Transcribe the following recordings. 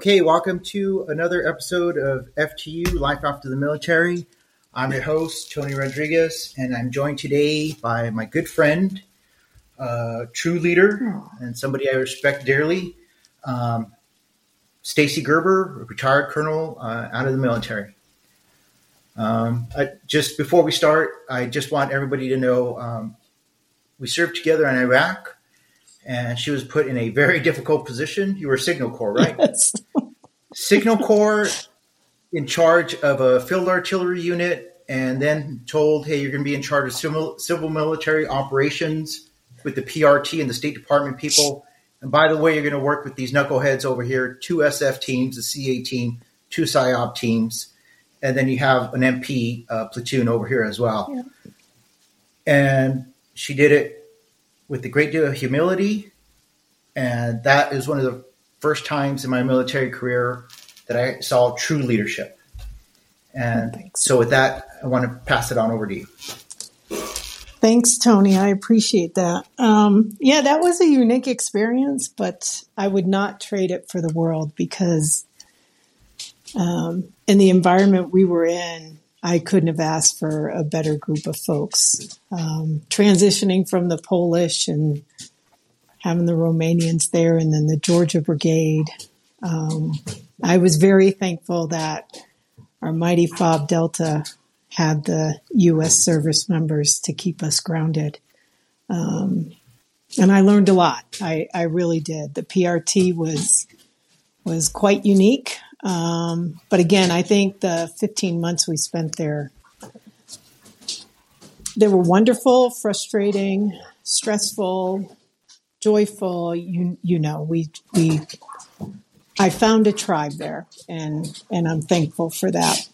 Okay, welcome to another episode of FTU Life After the Military. I'm your host, Tony Rodriguez, and I'm joined today by my good friend, uh, true leader, and somebody I respect dearly, um, Stacy Gerber, retired colonel uh, out of the military. Um, I, just before we start, I just want everybody to know um, we served together in Iraq and she was put in a very difficult position. You were Signal Corps, right? Yes. Signal Corps in charge of a field artillery unit, and then told, "Hey, you're going to be in charge of civil, civil military operations with the PRT and the State Department people. And by the way, you're going to work with these knuckleheads over here: two SF teams, the CA team, two PSYOP teams, and then you have an MP uh, platoon over here as well." Yeah. And she did it with a great deal of humility. And that is one of the first times in my military career that I saw true leadership. And Thanks. so, with that, I want to pass it on over to you. Thanks, Tony. I appreciate that. Um, yeah, that was a unique experience, but I would not trade it for the world because um, in the environment we were in, I couldn't have asked for a better group of folks. Um, transitioning from the Polish and having the Romanians there, and then the Georgia Brigade. Um, I was very thankful that our mighty Fob Delta had the U.S. service members to keep us grounded. Um, and I learned a lot. I, I really did. The PRT was was quite unique. Um, but again, I think the 15 months we spent there, they were wonderful, frustrating, stressful, joyful. You you know, we we I found a tribe there, and and I'm thankful for that.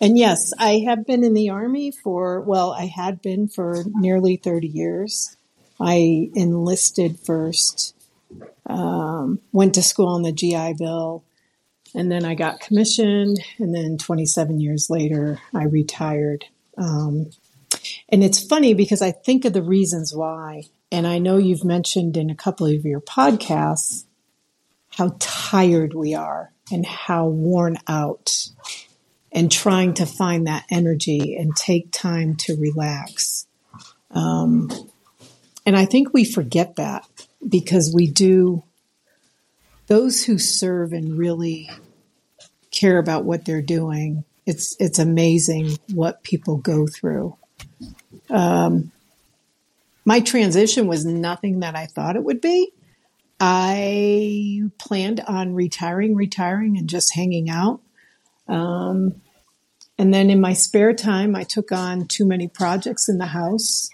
And yes, I have been in the army for well, I had been for nearly 30 years. I enlisted first, um, went to school on the GI Bill, and then I got commissioned. And then 27 years later, I retired. Um, and it's funny because I think of the reasons why. And I know you've mentioned in a couple of your podcasts how tired we are and how worn out, and trying to find that energy and take time to relax. Um, and I think we forget that because we do, those who serve and really care about what they're doing, it's, it's amazing what people go through. Um, my transition was nothing that I thought it would be. I planned on retiring, retiring, and just hanging out. Um, and then in my spare time, I took on too many projects in the house.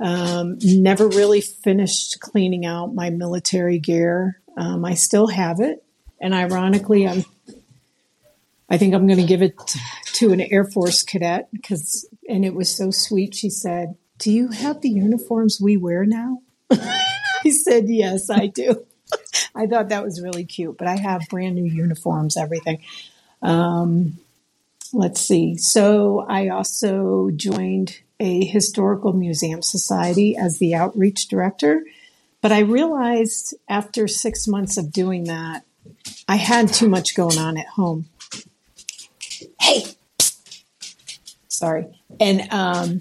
Um, never really finished cleaning out my military gear. Um, I still have it, and ironically, I'm. I think I'm going to give it to an Air Force cadet because, and it was so sweet. She said, "Do you have the uniforms we wear now?" I said, "Yes, I do." I thought that was really cute, but I have brand new uniforms, everything. Um, let's see. So I also joined a historical museum society as the outreach director. But I realized after six months of doing that, I had too much going on at home. Hey, sorry. And um,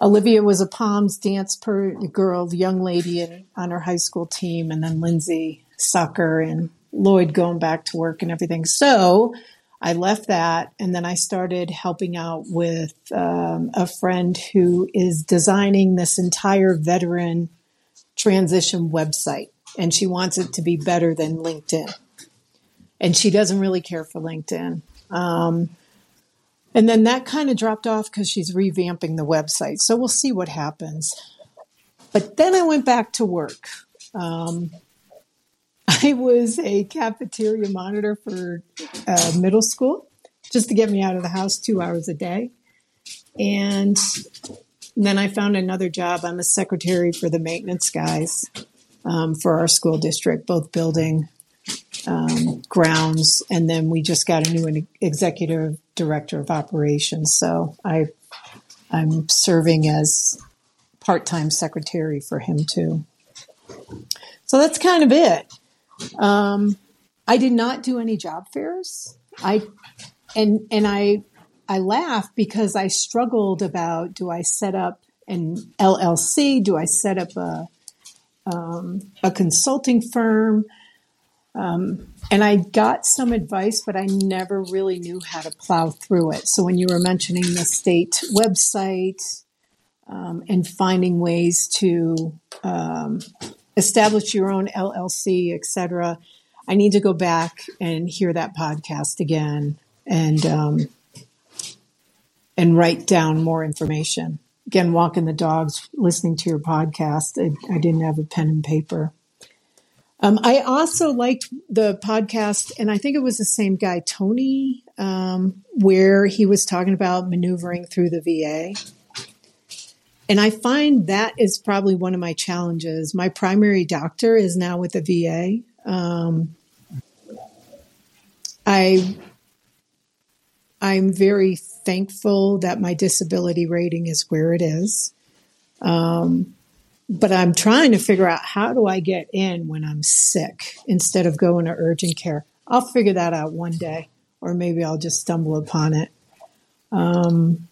Olivia was a Palms dance per girl, young lady in, on her high school team, and then Lindsay soccer and Lloyd going back to work and everything. So I left that and then I started helping out with um, a friend who is designing this entire veteran transition website. And she wants it to be better than LinkedIn. And she doesn't really care for LinkedIn. Um, and then that kind of dropped off because she's revamping the website. So we'll see what happens. But then I went back to work. Um, I was a cafeteria monitor for uh, middle school just to get me out of the house two hours a day. And then I found another job. I'm a secretary for the maintenance guys um, for our school district, both building um, grounds, and then we just got a new executive director of operations. So I, I'm serving as part-time secretary for him too. So that's kind of it. Um, I did not do any job fairs. I and and I I laugh because I struggled about do I set up an LLC? Do I set up a um, a consulting firm? Um, and I got some advice, but I never really knew how to plow through it. So when you were mentioning the state website um, and finding ways to um, establish your own LLC, et cetera, I need to go back and hear that podcast again and um, and write down more information. Again, walking the dogs, listening to your podcast. I, I didn't have a pen and paper. Um, I also liked the podcast, and I think it was the same guy, Tony, um, where he was talking about maneuvering through the VA. And I find that is probably one of my challenges. My primary doctor is now with the VA. Um, I I'm very thankful that my disability rating is where it is. Um, but I'm trying to figure out how do I get in when I'm sick instead of going to urgent care. I'll figure that out one day, or maybe I'll just stumble upon it. Um,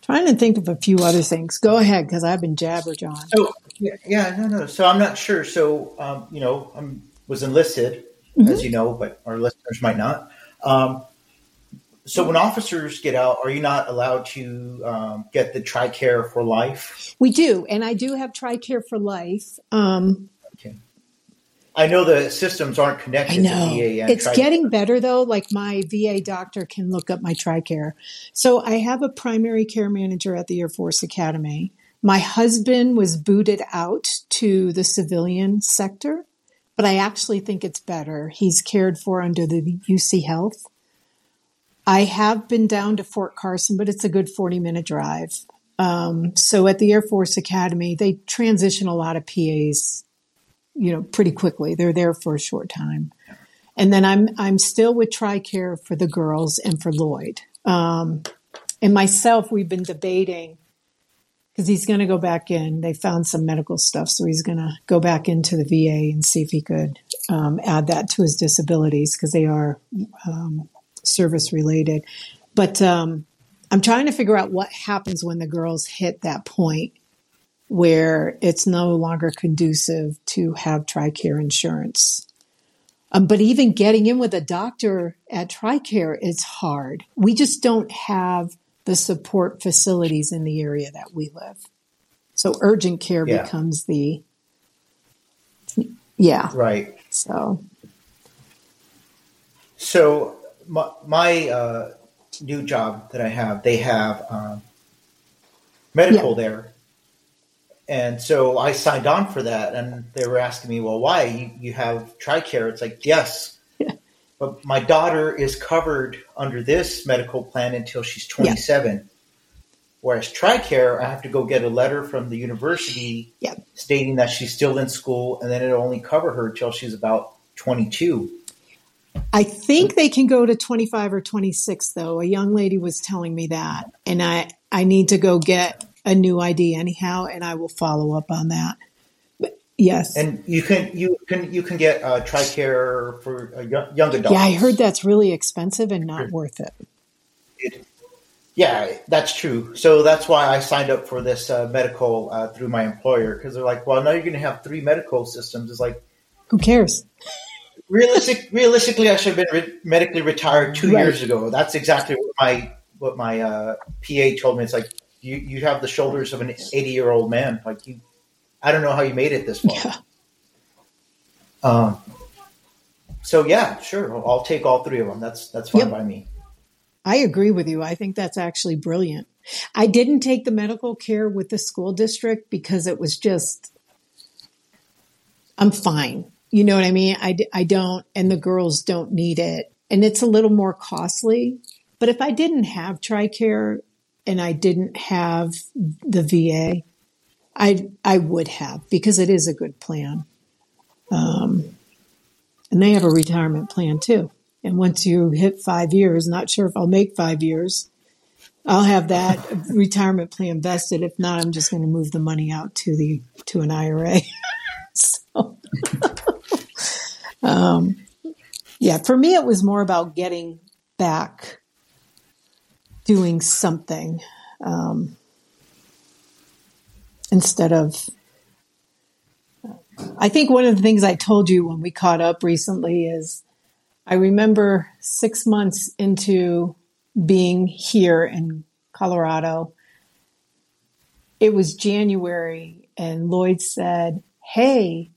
trying to think of a few other things. Go ahead, because I've been jabber John. Oh, yeah, yeah, no, no. So I'm not sure. So, um, you know, I was enlisted, mm-hmm. as you know, but our listeners might not. Um, so when officers get out, are you not allowed to um, get the TRICARE for life? We do, and I do have TRICARE for life. Um, okay. I know the systems aren't connected I know. it's TRICARE. getting better though. Like my VA doctor can look up my TRICARE. So I have a primary care manager at the Air Force Academy. My husband was booted out to the civilian sector, but I actually think it's better. He's cared for under the UC Health. I have been down to Fort Carson, but it's a good 40 minute drive. Um, so at the Air Force Academy, they transition a lot of PAs, you know, pretty quickly. They're there for a short time. And then I'm, I'm still with TRICARE for the girls and for Lloyd. Um, and myself, we've been debating because he's going to go back in. They found some medical stuff, so he's going to go back into the VA and see if he could um, add that to his disabilities because they are um, service related. But um, I'm trying to figure out what happens when the girls hit that point where it's no longer conducive to have TRICARE insurance. Um, but even getting in with a doctor at TRICARE is hard. We just don't have the support facilities in the area that we live. So urgent care yeah. becomes the yeah. Right. So so my, my uh, new job that I have, they have um, medical yeah. there. And so I signed on for that, and they were asking me, "Well, why you, you have TRICARE?" It's like, yes, yeah. but my daughter is covered under this medical plan until she's 27. Yeah. Whereas TRICARE, I have to go get a letter from the university stating that she's still in school, and then it'll only cover her till she's about 22. I think they can go to 25 or 26 though. A young lady was telling me that and I, I need to go get a new ID anyhow and I will follow up on that. But yes. And you can, you can, you can get uh, TRICARE for a young adults. Yeah. I heard that's really expensive and not worth it. it. Yeah, that's true. So that's why I signed up for this uh, medical uh, through my employer because they're like, well, now you're going to have three medical systems. It's like, who cares? Realistic, realistically, I should have been re- medically retired two right. years ago. That's exactly what my what my uh, PA told me. It's like you you have the shoulders of an eighty year old man. Like you, I don't know how you made it this far. Yeah. Um. So yeah, sure. I'll take all three of them. That's that's fine yep. by me. I agree with you. I think that's actually brilliant. I didn't take the medical care with the school district because it was just, I'm fine. You know what I mean? I, I don't, and the girls don't need it. And it's a little more costly. But if I didn't have TRICARE and I didn't have the VA, I, I would have because it is a good plan. Um, and they have a retirement plan too. And once you hit five years, not sure if I'll make five years, I'll have that retirement plan vested. If not, I'm just going to move the money out to the to an IRA. um, yeah, for me, it was more about getting back doing something um, instead of. I think one of the things I told you when we caught up recently is I remember six months into being here in Colorado, it was January, and Lloyd said, Hey,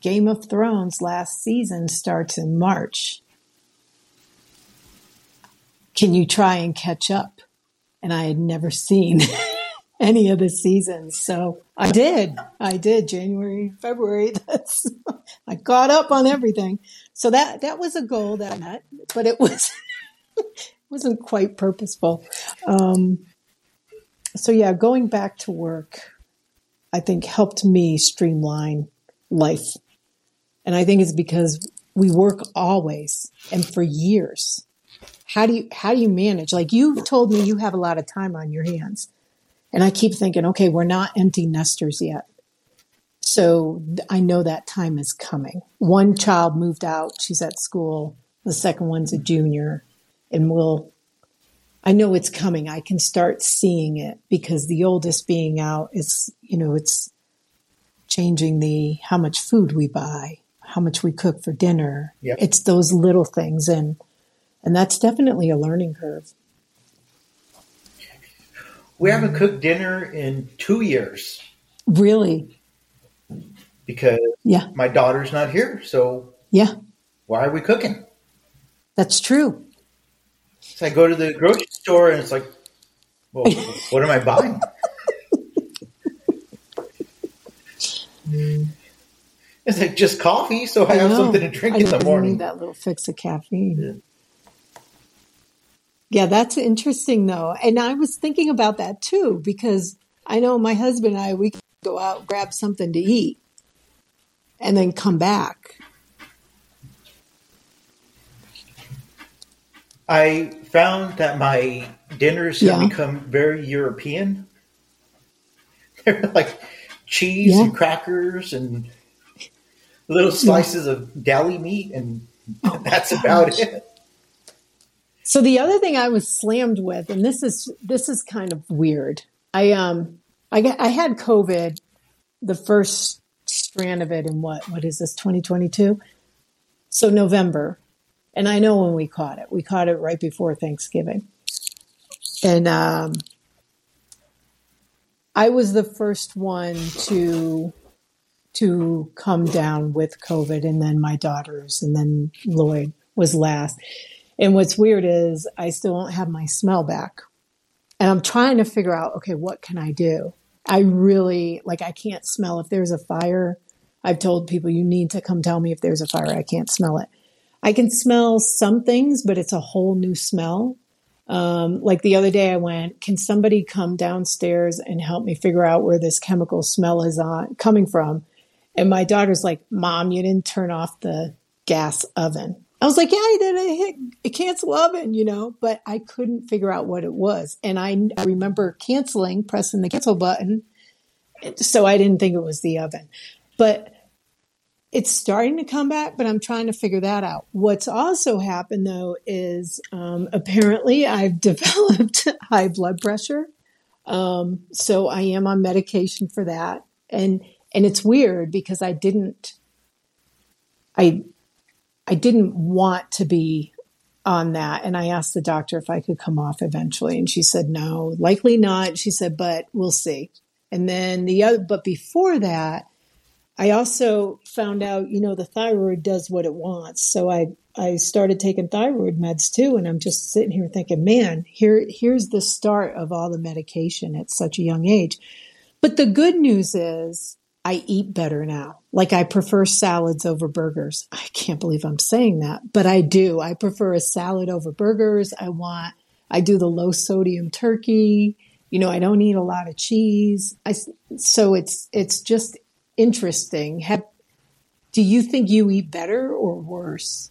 Game of Thrones last season starts in March. Can you try and catch up? And I had never seen any of the seasons. So I did. I did January, February. That's I caught up on everything. So that that was a goal that I met, but it was wasn't quite purposeful. Um, so yeah, going back to work, I think helped me streamline life and I think it's because we work always and for years. How do you, how do you manage? Like you've told me you have a lot of time on your hands. And I keep thinking, okay, we're not empty nesters yet. So I know that time is coming. One child moved out. She's at school. The second one's a junior and we'll, I know it's coming. I can start seeing it because the oldest being out is, you know, it's changing the, how much food we buy how much we cook for dinner. Yep. It's those little things and and that's definitely a learning curve. We haven't cooked dinner in two years. Really? Because yeah. my daughter's not here. So yeah. Why are we cooking? That's true. So I go to the grocery store and it's like, well, what am I buying? Mm. It's like just coffee, so I, I have something to drink I in the morning. Need that little fix of caffeine. Yeah. yeah, that's interesting though, and I was thinking about that too because I know my husband and I we go out grab something to eat, and then come back. I found that my dinners have become very European. They're like cheese yeah. and crackers and little slices of deli meat, and that's about it. So the other thing I was slammed with, and this is this is kind of weird. I um I got, I had COVID, the first strand of it in what what is this 2022? So November, and I know when we caught it. We caught it right before Thanksgiving, and um, I was the first one to to come down with COVID, and then my daughters, and then Lloyd was last. And what's weird is I still don't have my smell back. And I'm trying to figure out, okay, what can I do? I really, like, I can't smell if there's a fire. I've told people, you need to come tell me if there's a fire. I can't smell it. I can smell some things, but it's a whole new smell. Um, like the other day, I went, can somebody come downstairs and help me figure out where this chemical smell is on coming from? And my daughter's like, Mom, you didn't turn off the gas oven. I was like, Yeah, I did. I hit a cancel oven, you know, but I couldn't figure out what it was. And I, I remember canceling, pressing the cancel button. So I didn't think it was the oven. But it's starting to come back, but I'm trying to figure that out. What's also happened though is um, apparently I've developed high blood pressure. Um, so I am on medication for that. And and it's weird because I didn't I I didn't want to be on that and I asked the doctor if I could come off eventually and she said no, likely not. She said but we'll see. And then the other but before that I also found out, you know, the thyroid does what it wants. So I I started taking thyroid meds too and I'm just sitting here thinking, man, here here's the start of all the medication at such a young age. But the good news is I eat better now. Like I prefer salads over burgers. I can't believe I'm saying that, but I do. I prefer a salad over burgers. I want, I do the low sodium turkey. You know, I don't eat a lot of cheese. I, so it's, it's just interesting. Have, do you think you eat better or worse?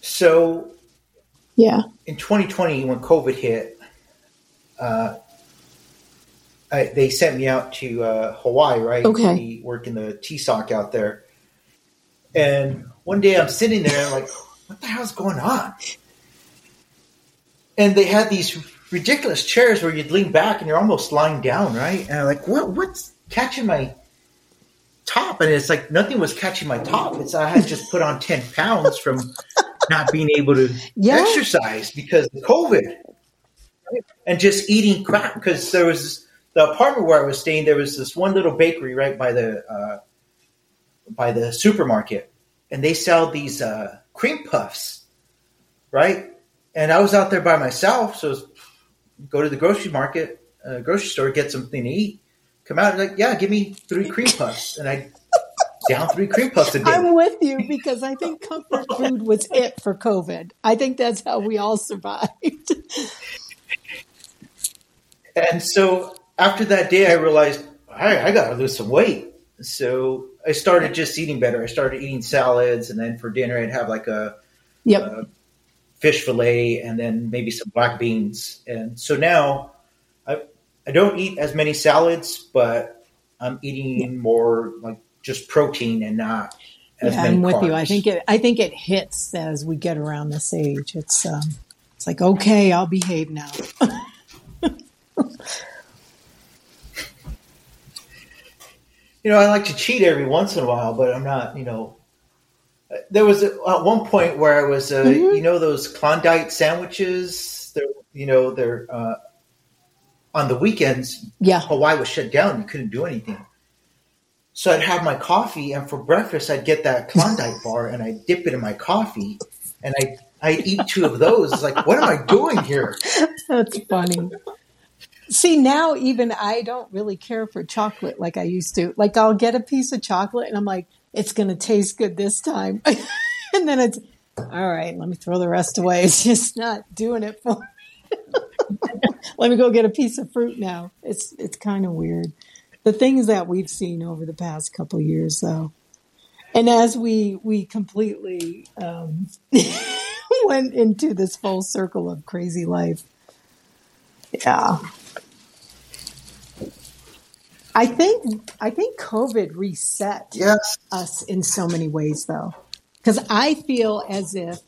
So, yeah. In 2020, when COVID hit, uh, I, they sent me out to uh, Hawaii, right? Okay. We work in the TSOC out there. And one day I'm sitting there, I'm like, what the hell's going on? And they had these ridiculous chairs where you'd lean back and you're almost lying down, right? And I'm like, what? What's catching my top? And it's like nothing was catching my top. It's I had just put on ten pounds from not being able to Yeah. exercise because of COVID, right? and just eating crap. Because there was the apartment where I was staying. There was this one little bakery right by the uh, by the supermarket, and they sell these uh, cream puffs, right? And I was out there by myself, so it's- go to the grocery market, uh, grocery store, get something to eat. Come out and like, yeah, give me three cream puffs, and I down three cream puffs a day. I'm with you because I think comfort food was it for COVID. I think that's how we all survived. And so after that day, I realized I, I got to lose some weight. So I started just eating better. I started eating salads, and then for dinner, I'd have like a Yep. uh, fish fillet and then maybe some black beans. And so now I, I don't eat as many salads, but I'm eating more like just protein and not as Yeah, many I'm with you. I think it. I think it hits as we get around this age. It's um, it's like okay, I'll behave now. you know, I like to cheat every once in a while, but I'm not, you know. There was a, at one point where I was, uh, Mhm. you know, those Klondike sandwiches. They're, you know, they're uh, on the weekends. Yeah. Hawaii was shut down; you couldn't do anything. So I'd have my coffee, and for breakfast, I'd get that Klondike bar, and I'd dip it in my coffee, and I I'd eat two of those. It's like, what am I doing here? That's funny. See, now even I don't really care for chocolate like I used to. Like I'll get a piece of chocolate and I'm like, it's going to taste good this time. and then it's, all right, let me throw the rest away. It's just not doing it for me. let me go get a piece of fruit now. It's, it's kind of weird. The things that we've seen over the past couple years though. And as we, we completely, um, went into this full circle of crazy life. Yeah. I think I think COVID reset Yes, us in so many ways though. Cuz I feel as if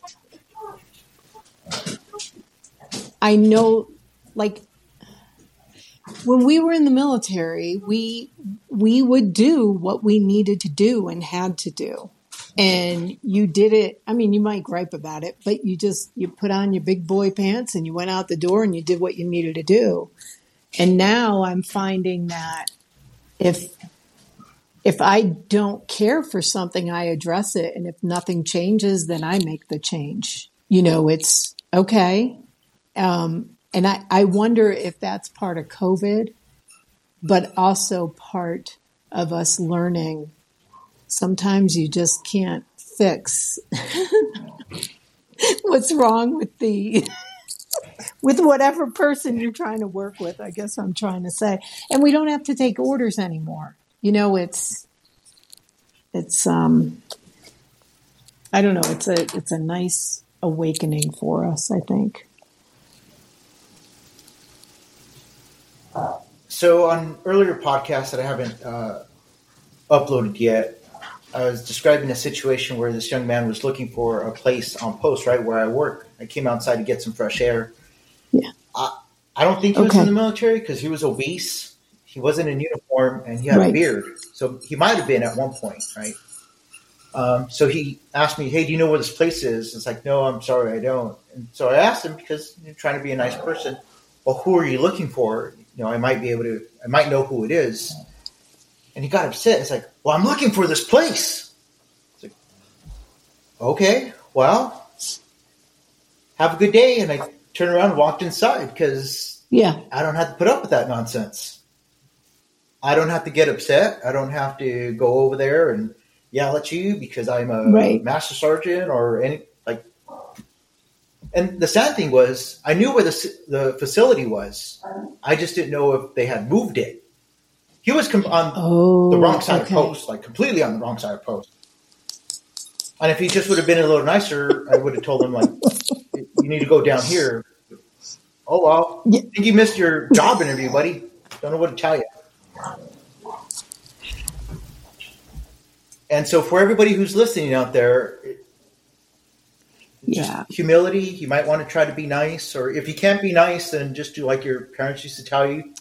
I know like when we were in the military, we we would do what we needed to do and had to do. And you did it. I mean, you might gripe about it, but you just you put on your big boy pants and you went out the door and you did what you needed to do. And now I'm finding that if if I don't care for something, I address it, and if nothing changes, then I make the change. You know, it's okay. Um, and I, I wonder if that's part of COVID, but also part of us learning. Sometimes you just can't fix what's wrong with the with whatever person you're trying to work with. I guess I'm trying to say, and we don't have to take orders anymore. You know, it's it's um I don't know. It's a it's a nice awakening for us. I think. So on earlier podcasts that I haven't uh, uploaded yet, I was describing a situation where this young man was looking for a place on post, right where I work. I came outside to get some fresh air. Yeah. I, I don't think he was in the military because he was obese. He wasn't in uniform and he had a beard, so he might have been at one point, right? Um, so he asked me, "Hey, do you know where this place is?" It's like, "No, I'm sorry, I don't." And so I asked him because you're trying to be a nice person. Well, who are you looking for? You know, I might be able to. I might know who it is. And he got upset. It's like, "Well, I'm looking for this place." It's like, "Okay, well, have a good day." And I turned around and walked inside because Yeah. I don't have to put up with that nonsense. I don't have to get upset. I don't have to go over there and yell at you because I'm a Right. master sergeant or any like. And the sad thing was, I knew where the the facility was. I just didn't know if they had moved it. He was com- on Oh, the wrong side okay. of post, like completely on the wrong side of post. And if he just would have been a little nicer, I would have told him like, "You need to go down here." Oh well, Yeah. I think you missed your job interview, buddy. Don't know what to tell you. And so, for everybody who's listening out there, Yeah. humility. You might want to try to be nice, or if you can't be nice, then just do like your parents used to tell you.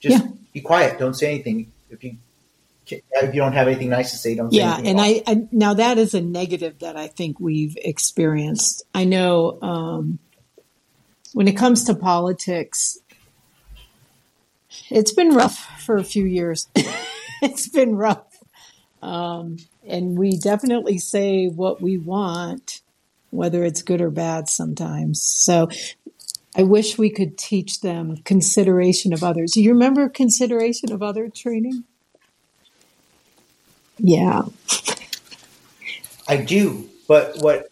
Just Yeah. be quiet. Don't say anything. If you if you don't have anything nice to say, don't say Yeah, anything. and. I, I now that is a negative that I think we've experienced. I know um, when it comes to politics, it's been rough for a few years. it's been rough, um, and we definitely say what we want, whether it's good or bad sometimes. So. I wish we could teach them consideration of others. Do you remember consideration of other training? Yeah. I do, but what?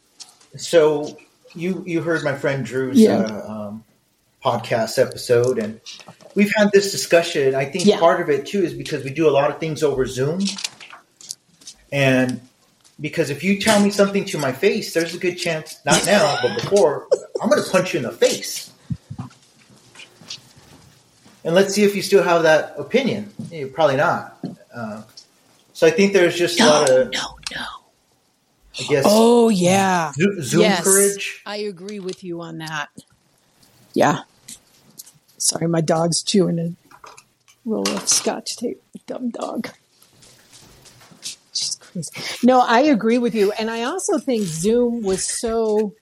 So you you heard my friend Drew's Yeah. uh, um, podcast episode, and we've had this discussion. I think Yeah. part of it too is because we do a lot of things over Zoom, and because if you tell me something to my face, there's a good chance not now, but before I'm going to punch you in the face. And let's see if you still have that opinion. Eh, probably not. Uh, so I think there's just a lot of, no, no. I guess, Oh yeah. Zo- Zoom Yes. courage. I agree with you on that. Yeah. Sorry, my dog's chewing a roll of scotch tape. Dumb dog. She's crazy. No, I agree with you. And I also think Zoom was so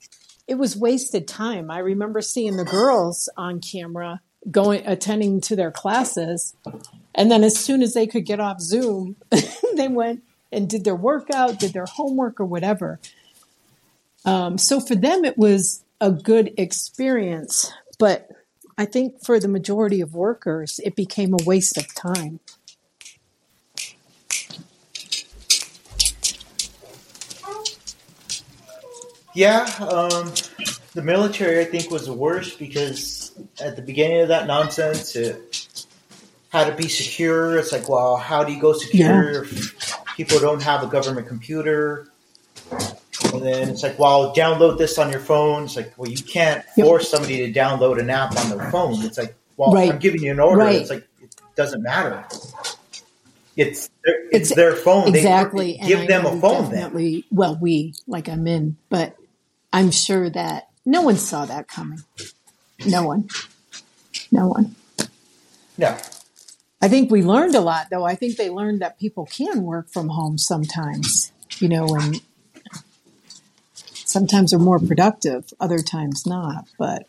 it was wasted time. I remember seeing the girls on camera going attending to their classes and then as soon as they could get off Zoom, they went and did their workout, did their homework or whatever. Um, so for them, it was a good experience. But I think for the majority of workers, it became a waste of time. Yeah, um, the military I think was the worst because at the beginning of that nonsense, it had to be secure. It's like, well, how do you go secure if people don't have a government computer? And then it's like, well, download this on your phone. It's like, well, you can't Yep. force somebody to download an app on their phone. It's like, well, Right. I'm giving you an order. Right. It's like it doesn't matter. It's their, it's Ex- their phone. They- Exactly. and give I them a phone then. Well, we, like I'm in, but I'm sure that no one saw that coming. No one. No one. No. I think we learned a lot, though. I think they learned that people can work from home sometimes, you know, and sometimes they're more productive, other times not. But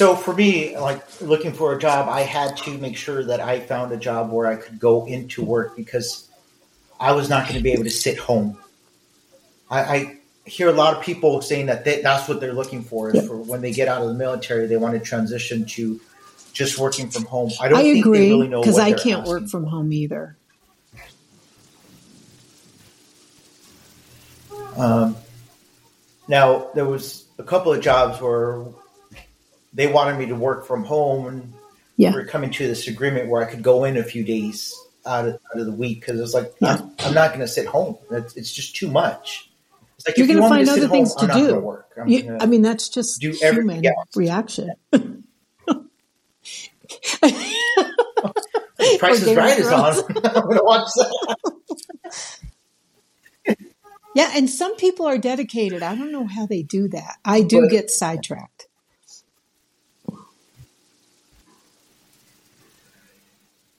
So for me, like looking for a job, I had to make sure that I found a job where I could go into work because I was not going to be able to sit home. I, I hear a lot of people saying that they, that's what they're looking for is for when they get out of the military, they want to transition to just working from home. I don't I think they agree really know because I can't work from home either. Um, now there was a couple of jobs where they wanted me to work from home, and Yeah. we are coming to this agreement where I could go in a few days out of, out of the week because it's like Yeah. I'm, I'm not going to sit home. It's, it's just too much. It's like You're if you going to find other things to going do. work. You- I mean, that's just do everything human else. reaction. Price is Right is on. I'm going to watch that. Yeah, and some people are dedicated. I don't know how they do that. I do But- get sidetracked.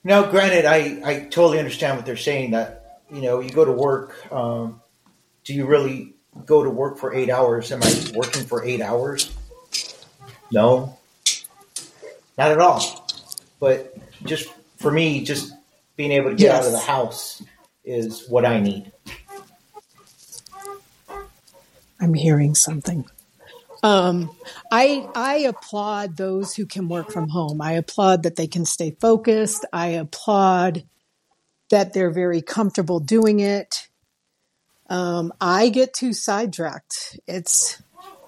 Now, granted, I, I totally understand what they're saying that, you know, you go to work. Um, do you really go to work for eight hours? Am I working for eight hours? No, not at all. But just for me, just being able to get out of the house is what I need. I'm hearing something. Um, I I applaud those who can work from home. I applaud that they can stay focused. I applaud that they're very comfortable doing it. Um, I get too sidetracked. It's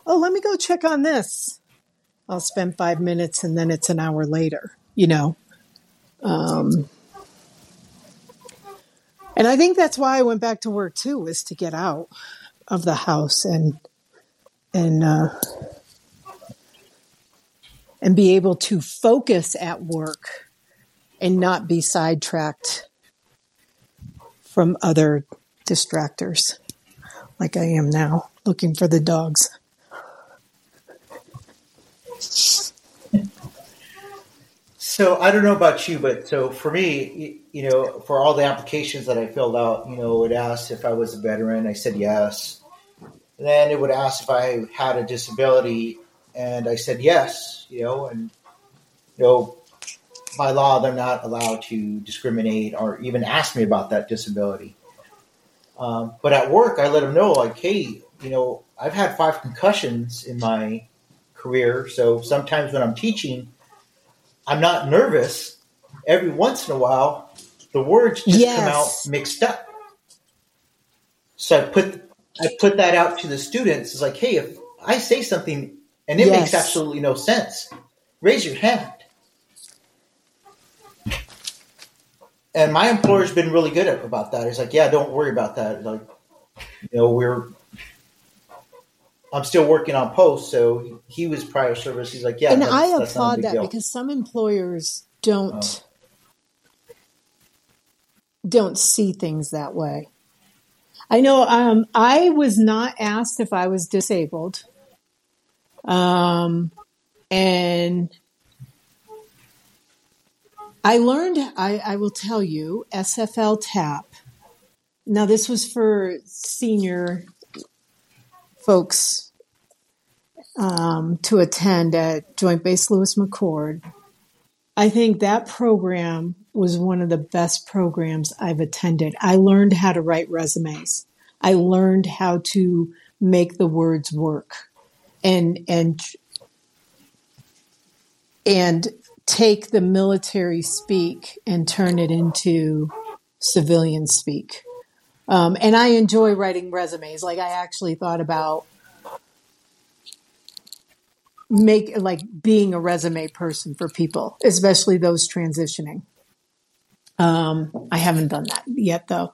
oh, let me go check on this. I'll spend five minutes and then it's an hour later. You know. Um, and I think that's why I went back to work too, was to get out of the house and and uh, and be able to focus at work and not be sidetracked from other distractors like I am now looking for the dogs. So I don't know about you, but so for me, you know, for all the applications that I filled out, you know, it asked if I was a veteran. I said yes. And then it would ask if I had a disability, and I said yes. You know, and you know, by law, they're not allowed to discriminate or even ask me about that disability. Um, but at work, I let them know, like, hey, you know, I've had five concussions in my career, so sometimes when I'm teaching I'm not nervous. Every once in a while, the words just yes. come out mixed up. So I put I put that out to the students. It's like, hey, if I say something and it yes. makes absolutely no sense, raise your hand. And my employer's been really good about that. He's like, yeah, don't worry about that. Like, you know, we're I'm still working on post, so he was prior service. He's like, yeah, and I applaud that deal. because some employers don't oh. don't see things that way. I know. Um, I was not asked if I was disabled, um, and I learned. I, I will tell you, SFL TAP. Now, this was for senior folks um, to attend at Joint Base Lewis McChord. I think that program was one of the best programs I've attended. I learned how to write resumes. I learned how to make the words work and and and take the military speak and turn it into civilian speak. Um, and I enjoy writing resumes. Like I actually thought about make like being a resume person for people, especially those transitioning. Um, I haven't done that yet though,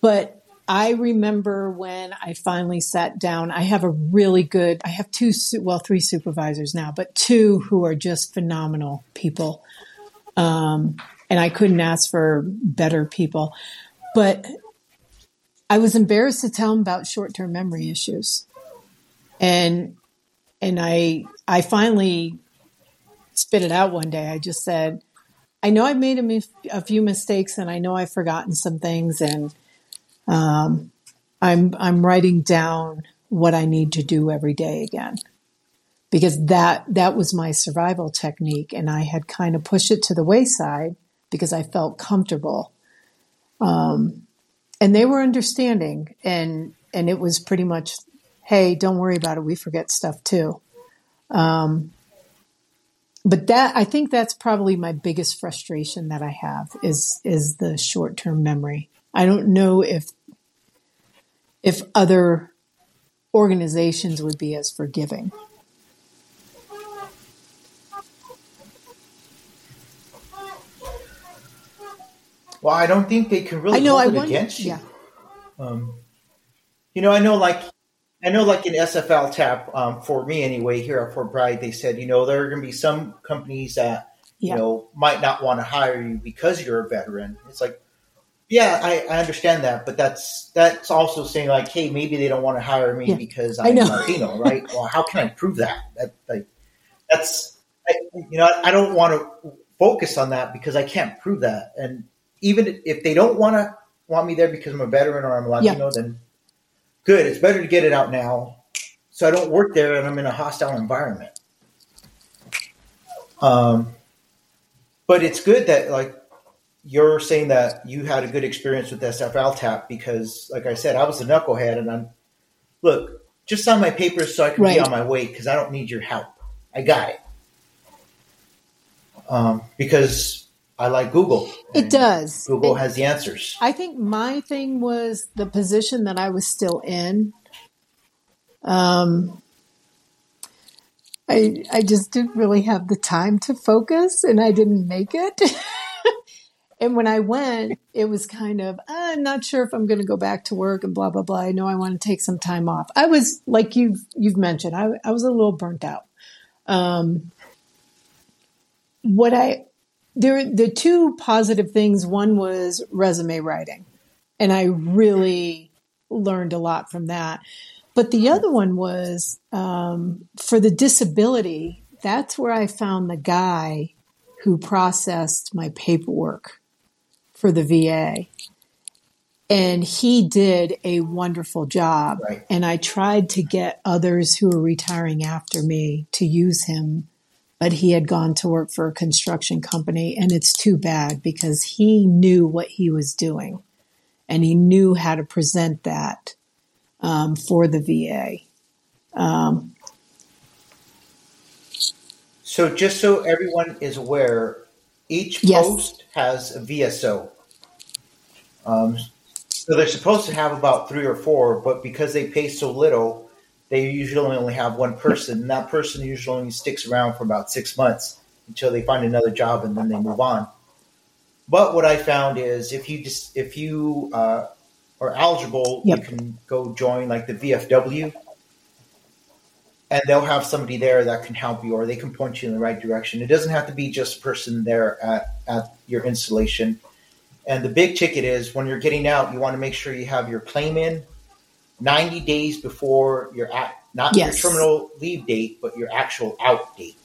but I remember when I finally sat down. I have a really good. I have two, well, three supervisors now, but two who are just phenomenal people. Um, and I couldn't ask for better people. But I was embarrassed to tell them about short-term memory issues, and and I I finally spit it out one day. I just said, I know I've made a, a few mistakes and I know I've forgotten some things and um, I'm I'm writing down what I need to do every day again. Because that that was my survival technique and I had kind of pushed it to the wayside because I felt comfortable. Um, and they were understanding and and it was pretty much hey, don't worry about it. We forget stuff too. Um, but that I think that's probably my biggest frustration that I have is is the short term memory. I don't know if if other organizations would be as forgiving. Well, I don't think they can really I know, hold I it wonder, against you. Yeah. Um, you know, I know like I know, like in SFL TAP, um, for me anyway, here at Fort Bragg, they said, you know, there are going to be some companies that, yeah. you know, might not want to hire you because you're a veteran. It's like, yeah, I, I, understand that, but that's that's also saying like, hey, maybe they don't want to hire me yeah. because I'm Latino, right? well, how can I prove that? That like, that's I, you know, I, don't want to focus on that because I can't prove that. And even if they don't want to want me there because I'm a veteran or I'm Latino, yeah. then good. It's better to get it out now, so I don't work there and I'm in a hostile environment. Um, but it's good that like you're saying that you had a good experience with SFL tap because, like I said, I was a knucklehead, and I'm look just sign my papers so I can right. be on my way because I don't need your help. I got it. Um, because I like Google. It does. Google it, has the answers. I think my thing was the position that I was still in. Um, I I just didn't really have the time to focus, and I didn't make it. and when I went, it was kind of I'm not sure if I'm going to go back to work and blah blah blah. I know I want to take some time off. I was like you've you've mentioned, I I was a little burnt out. Um, what I there the two positive things. One was resume writing, and I really learned a lot from that. But the other one was um, for the disability. That's where I found the guy who processed my paperwork for the VA. And he did a wonderful job. Right. And I tried to get others who were retiring after me to use him, but he had gone to work for a construction company. And it's too bad because he knew what he was doing and he knew how to present that um, for the VA. Um, So just so everyone is aware, each Yes. post has a VSO. Um, so they're supposed to have about three or four, but because they pay so little, they usually only have one person, and that person usually only sticks around for about six months until they find another job and then they move on. But what I found is if you just if you uh, are eligible, Yep. you can go join like the VFW, and they'll have somebody there that can help you or they can point you in the right direction. It doesn't have to be just a person there at, at your installation. And the big ticket is when you're getting out, you want to make sure you have your claim in 90 days before your at, not Yes. your terminal leave date, but your actual out date.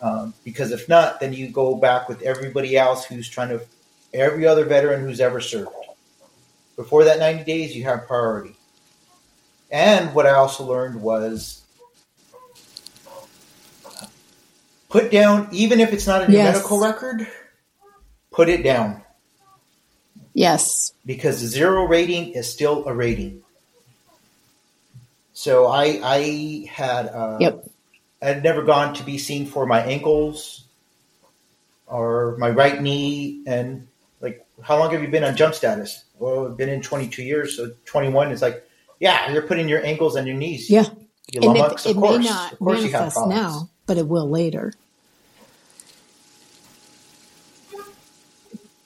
Um, because if not, then you go back with everybody else who's trying to, every other veteran who's ever served. Before that 90 days, you have priority. And what I also learned was put down, even if it's not in your Yes. medical record, put it down yes. because zero rating is still a rating. So I I had uh, Yep. I'd never gone to be seen for my ankles or my right knee and like how long have you been on jump status? Well, I've been in 22 years, so 21 is like yeah, you're putting your ankles and your knees. Yeah. You And lummox, it, of it course. may not of course you have manifest problems. now, but it will later.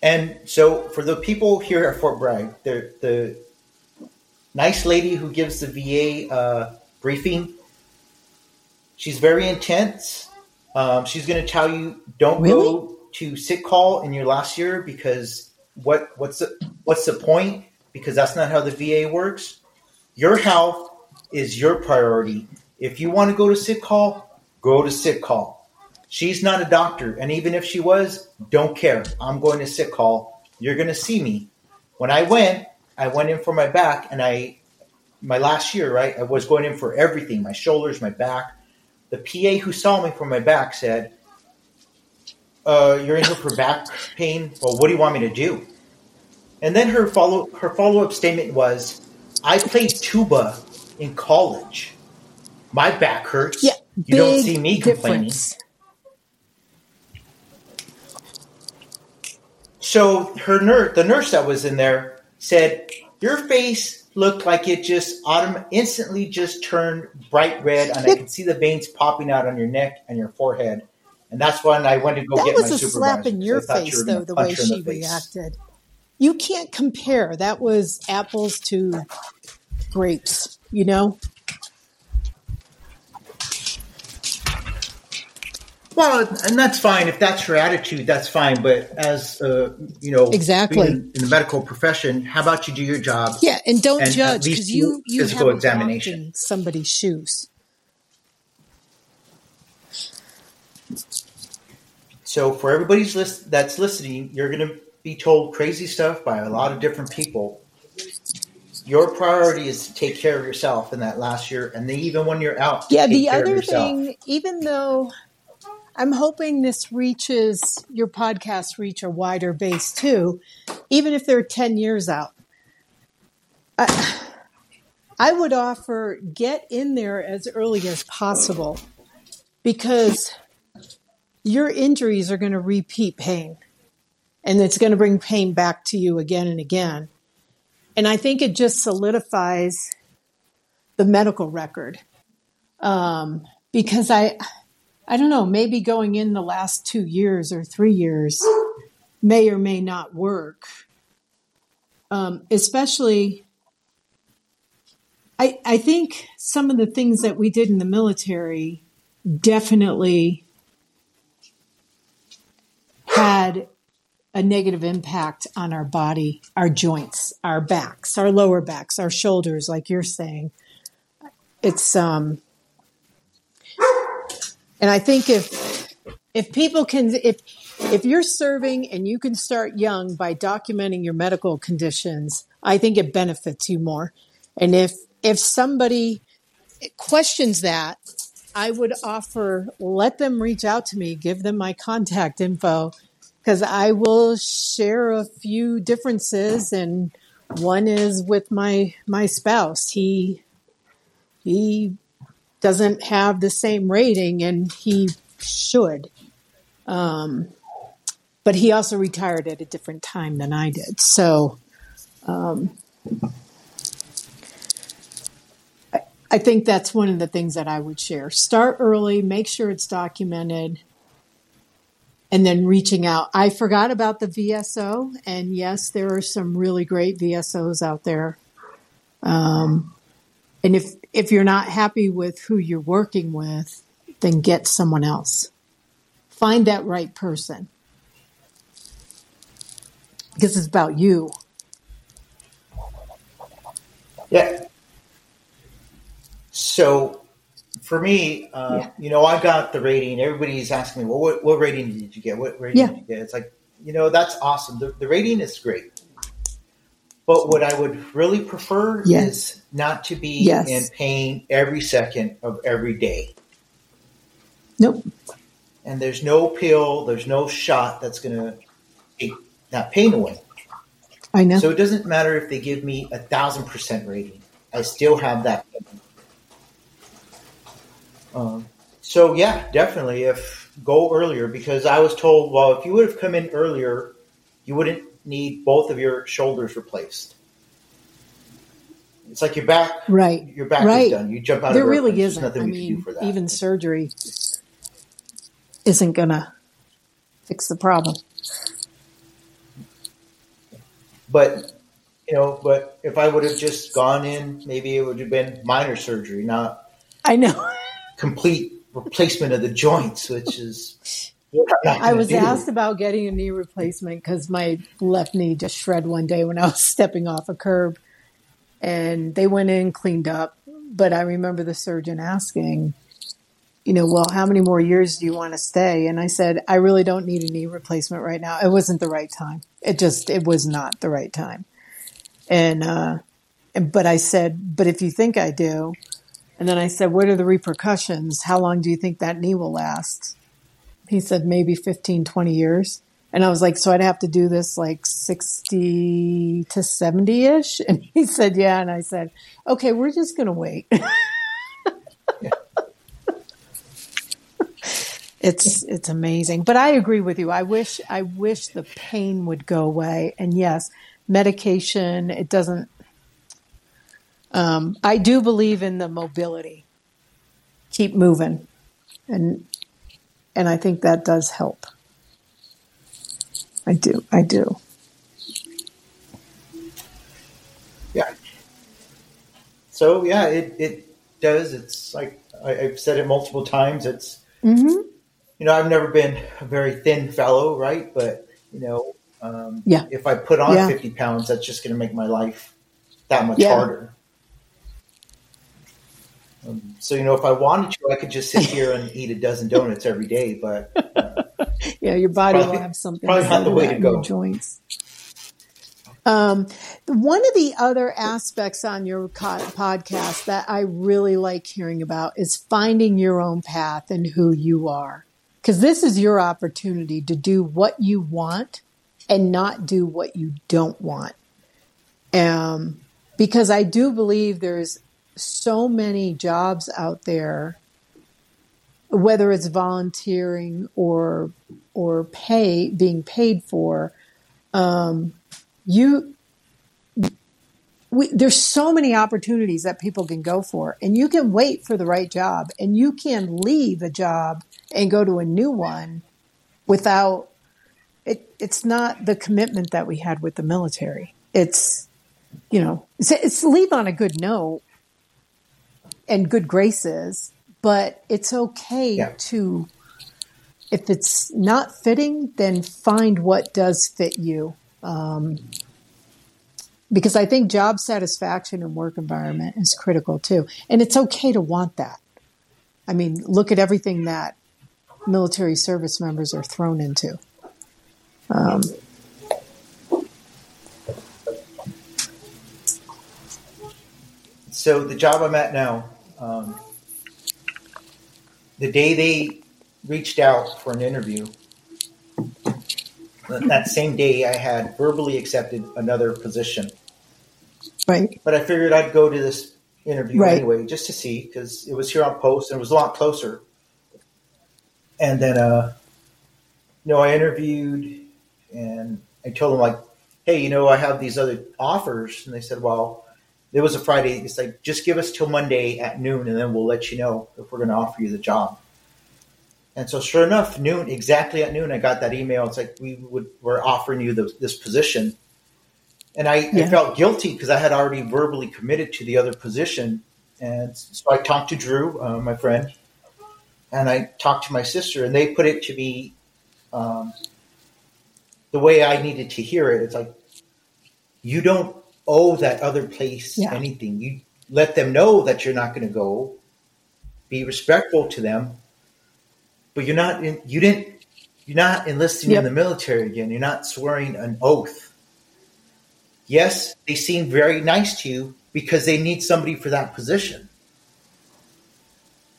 And so, for the people here at Fort Bragg, the the nice lady who gives the VA uh, briefing, she's very intense. Um, she's going to tell you don't Really? go to sick call in your last year because what what's the what's the point? Because that's not how the VA works. Your health is your priority. If you want to go to sick call, go to sick call. She's not a doctor, and even if she was, don't care. I'm going to sick call. You're going to see me. When I went, I went in for my back, and I, my last year, right, I was going in for everything my shoulders, my back. The PA who saw me for my back said, uh, You're in here for back pain? Well, what do you want me to do? And then her follow her follow up statement was, I played tuba in college. My back hurts. Yeah. you don't see me complaining. difference. So her nurse, the nurse that was in there, said your face looked like it just autom- instantly just turned bright red, and I could see the veins popping out on your neck and your forehead. And that's when I went to go That get was my a supervisor. slap in your 'cause I thought you face, though, the way in the she reacted. You can't compare. That was apples to grapes, you know? Well, and that's fine if that's your attitude. That's fine. But as uh, you know, Exactly. in, in the medical profession, how about you do your job? Yeah, and don't And judge because you, you physical examination. in somebody's shoes. So for everybody's list that's listening, you're going to be told crazy stuff by a lot of different people. Your priority is to take care of yourself in that last year, and then even when you're out, Yeah, the other thing, even though I'm hoping this reaches your podcast reach a wider base too, even if they're 10 years out. I, I would offer get in there as early as possible because your injuries are going to repeat pain and it's going to bring pain back to you again and again. And I think it just solidifies the medical record um, because I, I don't know, maybe going in the last two years or three years may or may not work. Um, especially, I, I think some of the things that we did in the military definitely had a negative impact on our body, our joints, our backs, our lower backs, our shoulders, like you're saying. It's um and I think if if people can if if you're serving and you can start young by documenting your medical conditions, I think it benefits you more. And if if somebody questions that, I would offer let them reach out to me, give them my contact info because I will share a few differences and one is with my my spouse. He he doesn't have the same rating and he should. Um, but he also retired at a different time than I did. So um, I, I think that's one of the things that I would share. Start early, make sure it's documented, and then reaching out. I forgot about the VSO, and yes, there are some really great VSOs out there. Um, and if if you're not happy with who you're working with, then get someone else. Find that right person because it's about you. Yeah. So for me, uh, Yeah. you know, I got the rating. Everybody's asking me, well, what, what rating did you get? What rating Yeah. did you get? It's like, you know, that's awesome. The, the rating is great. But what I would really prefer Yes. is not to be Yes. in pain every second of every day. Nope. And there's no pill, there's no shot that's going to take that pain away. I know. So it doesn't matter if they give me a thousand percent rating. I still have that. Um, so yeah, definitely. If go earlier because I was told, well, if you would have come in earlier, you wouldn't need both of your shoulders replaced. It's like your back. right. Your back Right. is done. You jump out of There of really airplanes. Isn't. There's nothing I we can do for that. even surgery isn't going to fix the problem. But you know, but if I would have just gone in, maybe it would have been minor surgery, not I know. complete replacement of the joints, which is what I'm not I was do. asked about getting a knee replacement because my left knee just shred one day when I was stepping off a curb. And they went in, cleaned up. But I remember the surgeon asking, you know, well, how many more years do you want to stay? And I said, I really don't need a knee replacement right now. It wasn't the right time. It just, it was not the right time. And, uh, and, but I said, but if you think I do, and then I said, what are the repercussions? How long do you think that knee will last? He said, maybe 15, 20 years. And I was like, so I'd have to do this like 60 to 70 ish? And he said, yeah. And I said, okay, we're just going to wait. it's, it's amazing. But I agree with you. I wish, I wish the pain would go away. And yes, medication, it doesn't, um, I do believe in the mobility. Keep moving. And, and I think that does help. I do. I do. Yeah. So yeah, it, it does. It's like I, I've said it multiple times. It's hmm you know I've never been a very thin fellow, right? But you know, um, Yeah. if I put on Yeah. fifty pounds, that's just going to make my life that much Yeah. harder. Um, so you know, if I wanted to, I could just sit here and eat a dozen donuts every day. But uh, Yeah, your body Probably- will have something probably to not the way to go. joints. Um, one of the other aspects on your co- podcast that I really like hearing about is finding your own path and who you are. Because this is your opportunity to do what you want and not do what you don't want. Um, because I do believe there's so many jobs out there, whether it's volunteering or or pay being paid for. Um, you, we, there's so many opportunities that people can go for, and you can wait for the right job, and you can leave a job and go to a new one without it. It's not the commitment that we had with the military. It's you know, it's, it's leave on a good note and good graces, but it's okay Yeah. to if it's not fitting, then find what does fit you. Um, because I think job satisfaction and work environment is critical too. And it's okay to want that. I mean, look at everything that military service members are thrown into. Um, so the job I'm at now, um, the day they reached out for an interview, that same day I had verbally accepted another position. Right. But I figured I'd go to this interview Right. anyway just to see because it was here on post and it was a lot closer. And then, uh, you know, I interviewed and I told them like, hey, you know, I have these other offers, and they said, well, it was a Friday. It's like just give us till Monday at noon, and then we'll let you know if we're going to offer you the job. And so, sure enough, noon exactly at noon, I got that email. It's like we would we're offering you the, this position, and I, I felt guilty because I had already verbally committed to the other position. And so I talked to Drew, uh, my friend, and I talked to my sister, and they put it to me um, the way I needed to hear it. It's like you don't owe that other place Yeah. anything. You let them know that you're not going to go. Be respectful to them, but you're not. In, you didn't. You're not enlisting Yep. in the military again. You're not swearing an oath. Yes, they seem very nice to you because they need somebody for that position.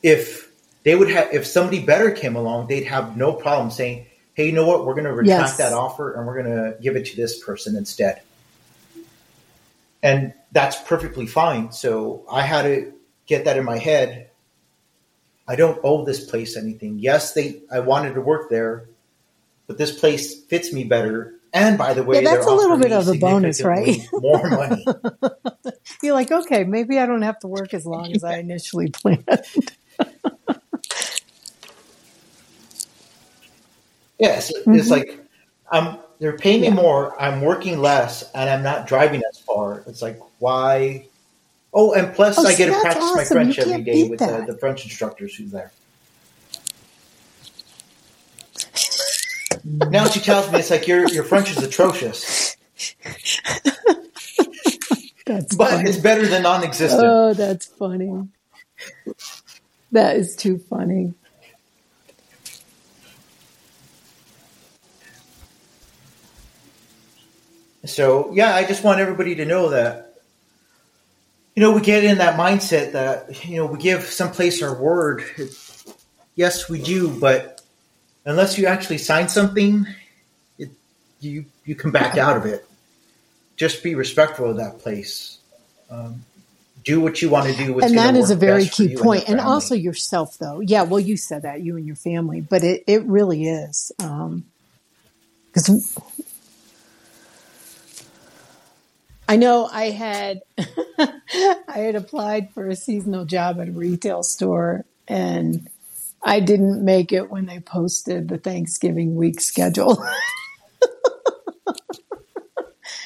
If they would have, if somebody better came along, they'd have no problem saying, "Hey, you know what? We're going to retract Yes. that offer and we're going to give it to this person instead." And that's perfectly fine. So I had to get that in my head. I don't owe this place anything. Yes, they. I wanted to work there, but this place fits me better. And by the way, Yeah, that's a little bit of a bonus, right? More money. You're like, okay, maybe I don't have to work as long as I initially planned. Yes, Mm-hmm. it's like I'm. They're paying me Yeah. more. I'm working less, and I'm not driving as far. It's like why? Oh, and plus Oh, I see, get to practice my. French every day with the, the French instructors who's there. now she tells me it's like your your French is atrocious, That's but funny. it's better than non-existent. Oh, that's funny. That is too funny. So yeah, I just want everybody to know that you know we get in that mindset that you know we give someplace our word. Yes, we do, but unless you actually sign something, it, you you come back out of it. Just be respectful of that place. Um, do what you want to do. And that is a very key point. your and also yourself though yeah well you said that you and your family but it, it really is because i know i had i had applied for a seasonal job at a retail store and i didn't make it when they posted the thanksgiving week schedule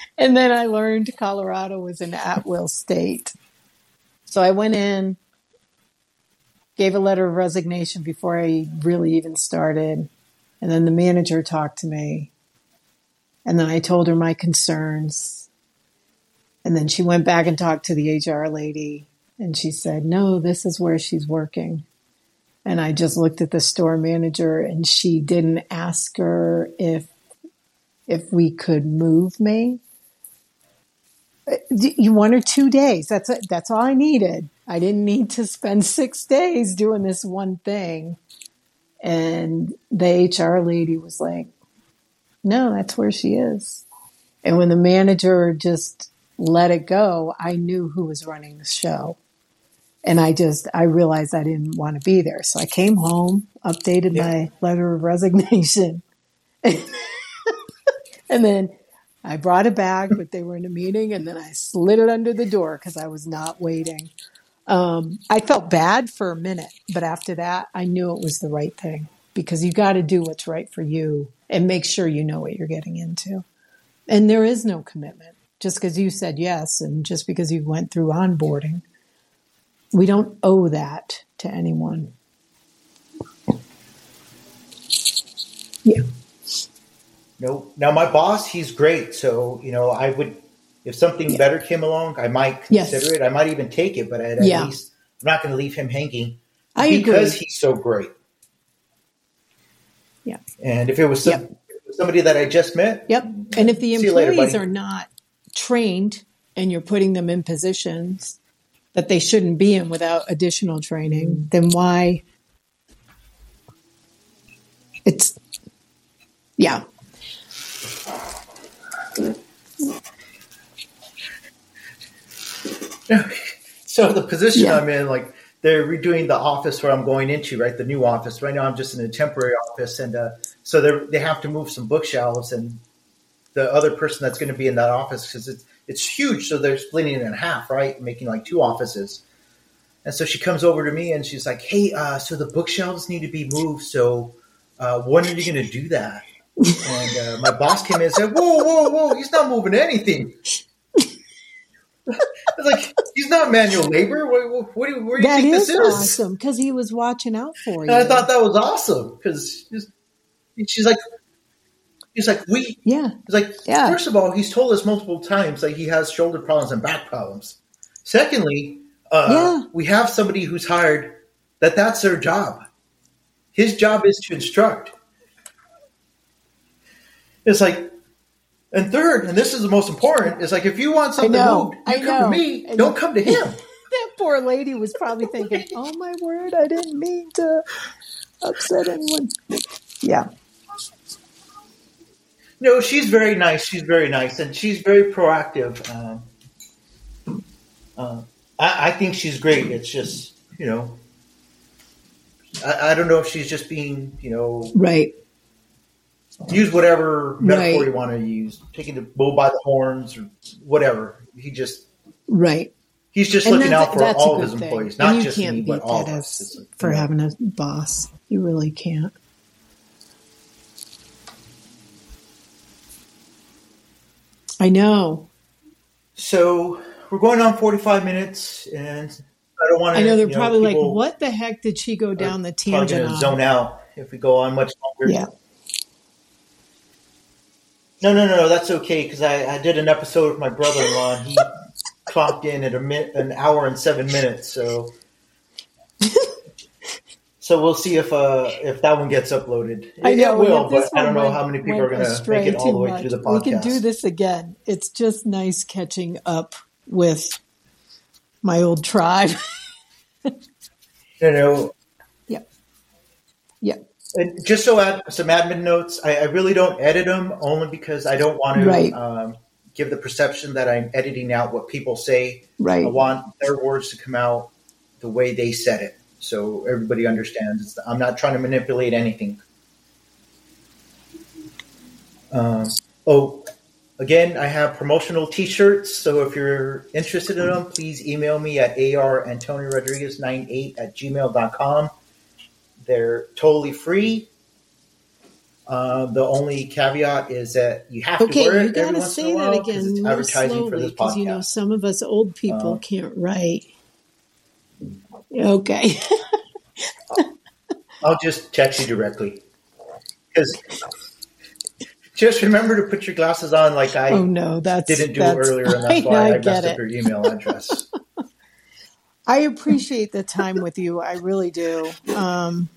and then i learned colorado was an at-will state so I went in, gave a letter of resignation before I really even started. And then the manager talked to me. And then I told her my concerns. And then she went back and talked to the HR lady. And she said, No, this is where she's working. And I just looked at the store manager and she didn't ask her if if we could move me uh, you one or two days. That's it. That's all I needed. I didn't need to spend six days doing this one thing. And the HR lady was like, "No, that's where she is." And when the manager just let it go, I knew who was running the show. And I just I realized I didn't want to be there, so I came home, updated Yeah. my letter of resignation, and then I brought it back, but they were in a meeting, and then I slid it under the door because I was not waiting. Um, I felt bad for a minute, but after that, I knew it was the right thing because you got to do what's right for you and make sure you know what you're getting into. And there is no commitment just because you said yes and just because you went through onboarding. We don't owe that to anyone. Yeah. No, now my boss, he's great. So you know, I would if something Yeah. better came along, I might Yes. consider it. I might even take it, but at, Yeah. at least I'm not going to leave him hanging I agree. because he's so great. Yeah. And if it was some, Yep. if it was somebody that I just met, Yep. And if the See you later, employees are not trained and you're putting them in positions that they shouldn't be in without additional training, then why? It's, yeah. so the position Yeah. I'm in, like they're redoing the office where I'm going into, right? The new office. Right now, I'm just in a temporary office, and uh, so they they have to move some bookshelves, and the other person that's going to be in that office because it's it's huge, so they're splitting it in half, right? Making like two offices. And so she comes over to me and she's like, "Hey, uh, so the bookshelves need to be moved. So uh, when are you going to do that?" And uh, my boss came in and said, "Whoa, whoa, whoa! He's not moving anything." I was like, "He's not manual labor. What, what, what do you, where do you think is this is?" awesome because he was watching out for you. And I thought that was awesome because she's like, "He's like we." yeah. He's like, Yeah. first of all, he's told us multiple times that he has shoulder problems and back problems. Secondly, uh, Yeah. we have somebody who's hired that that's their job. His job is to instruct. It's like, and third, and this is the most important, is like if you want something moved, you I come know. to me. And- don't come to him. That poor lady was probably thinking, oh my word, I didn't mean to upset anyone. Yeah. No, she's very nice. She's very nice, and she's very proactive. Um, uh, I, I think she's great. It's just you know, I, I don't know if she's just being you know Right. use whatever metaphor Right. you want to use, taking the bull by the horns or whatever. He just Right. he's just And looking out for all of his thing. employees, not you just can't me, beat but all that of us. For having a boss. You really can't. I know. So we're going on forty five minutes, and I don't want to. I know they're you probably like, what the heck did she go down the tangent on? zone out if we go on much longer. Yeah. No, no, no, no. That's okay because I, I did an episode with my brother-in-law. And he clocked in at a min, an hour and seven minutes. So, so we'll see if uh if that one gets uploaded. I know. it will, but I don't know went- how many people are going to make it all the way much. through the podcast. We can do this again. It's just nice catching up with my old tribe. You know, yep. Yep. and just so add some admin notes, I, I really don't edit them only because I don't want to Right. um, give the perception that I'm editing out what people say. Right. I want their words to come out the way they said it, so everybody understands. It's, I'm not trying to manipulate anything. Um, oh, again, I have promotional T-shirts. So if you're interested in them, please email me at arantonyrodriguez98 at gmail.com. They're totally free. Uh, the only caveat is that you have to Okay, wear you it every gotta once in say that again it's advertising for slowly this because you know some of us old people Uh, can't write. Okay. I'll just text you directly. Because just remember to put your glasses on like I oh no, that's didn't do that's, earlier, and I, that's why I, I messed get up your email address. I appreciate the time with you. I really do. Um,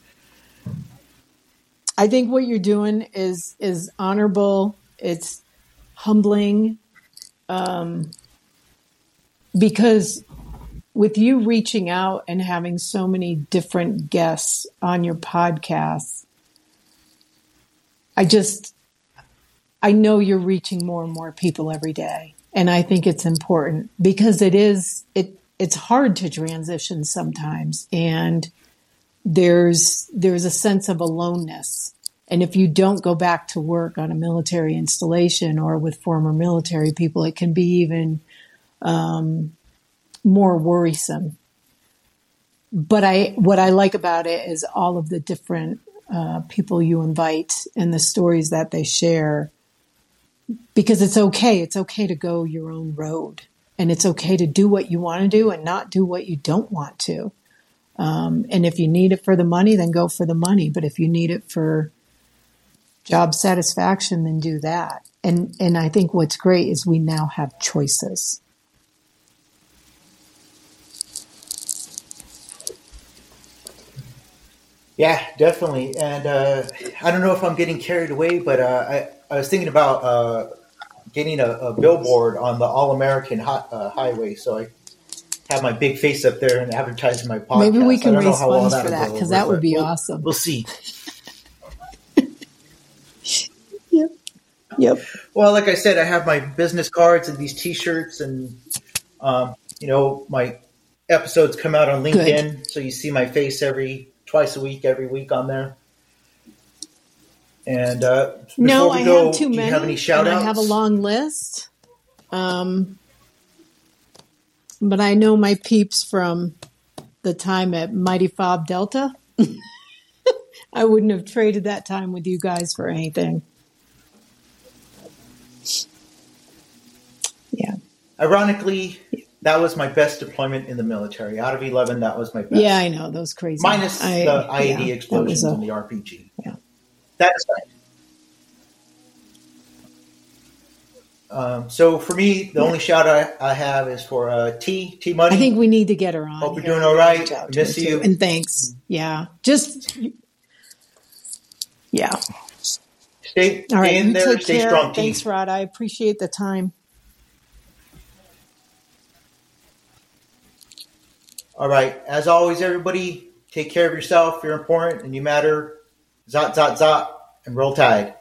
I think what you're doing is is honorable. It's humbling, um, because with you reaching out and having so many different guests on your podcast, I just I know you're reaching more and more people every day. And I think it's important because it is it it's hard to transition sometimes and there's there's a sense of aloneness. And if you don't go back to work on a military installation or with former military people, it can be even um, more worrisome. But I, what I like about it is all of the different uh, people you invite and the stories that they share because it's okay. It's okay to go your own road and it's okay to do what you want to do and not do what you don't want to. Um, and if you need it for the money, then go for the money. But if you need it for job satisfaction, then do that. And and I think what's great is we now have choices. Yeah, definitely. And uh, I don't know if I'm getting carried away, but uh, I, I was thinking about uh, getting a, a, billboard on the All American uh, Highway, so I have my big face up there and advertising my podcast. Maybe we can raise funds for that because that would be we'll, awesome. We'll see. yep. Yep. Well, like I said, I have my business cards and these T-shirts, and um, you know my episodes come out on LinkedIn, Good. so you see my face every twice a week, every week on there. And uh, no, I go, have too many. have any shout outs? I have a long list. Um, but I know my peeps from the time at Mighty Fob Delta. I wouldn't have traded that time with you guys for anything. Yeah. Ironically, that was my best deployment in the military. Out of 11, that was my best. Yeah, I know. Those crazy. Minus I, the IED yeah, explosions a, in the RPG. Yeah. That's fine. Um, so for me, the yeah. only shout I, I have is for uh, T T Money. I think we need to get her on. Hope you're doing all right. Miss you. And thanks. Yeah. Just yeah. Stay, all right, stay in there. Stay care. strong. Thanks. Rod. I appreciate the time. All right. As always, everybody, take care of yourself. You're important and you matter. Zot, zot, zot, and roll tide.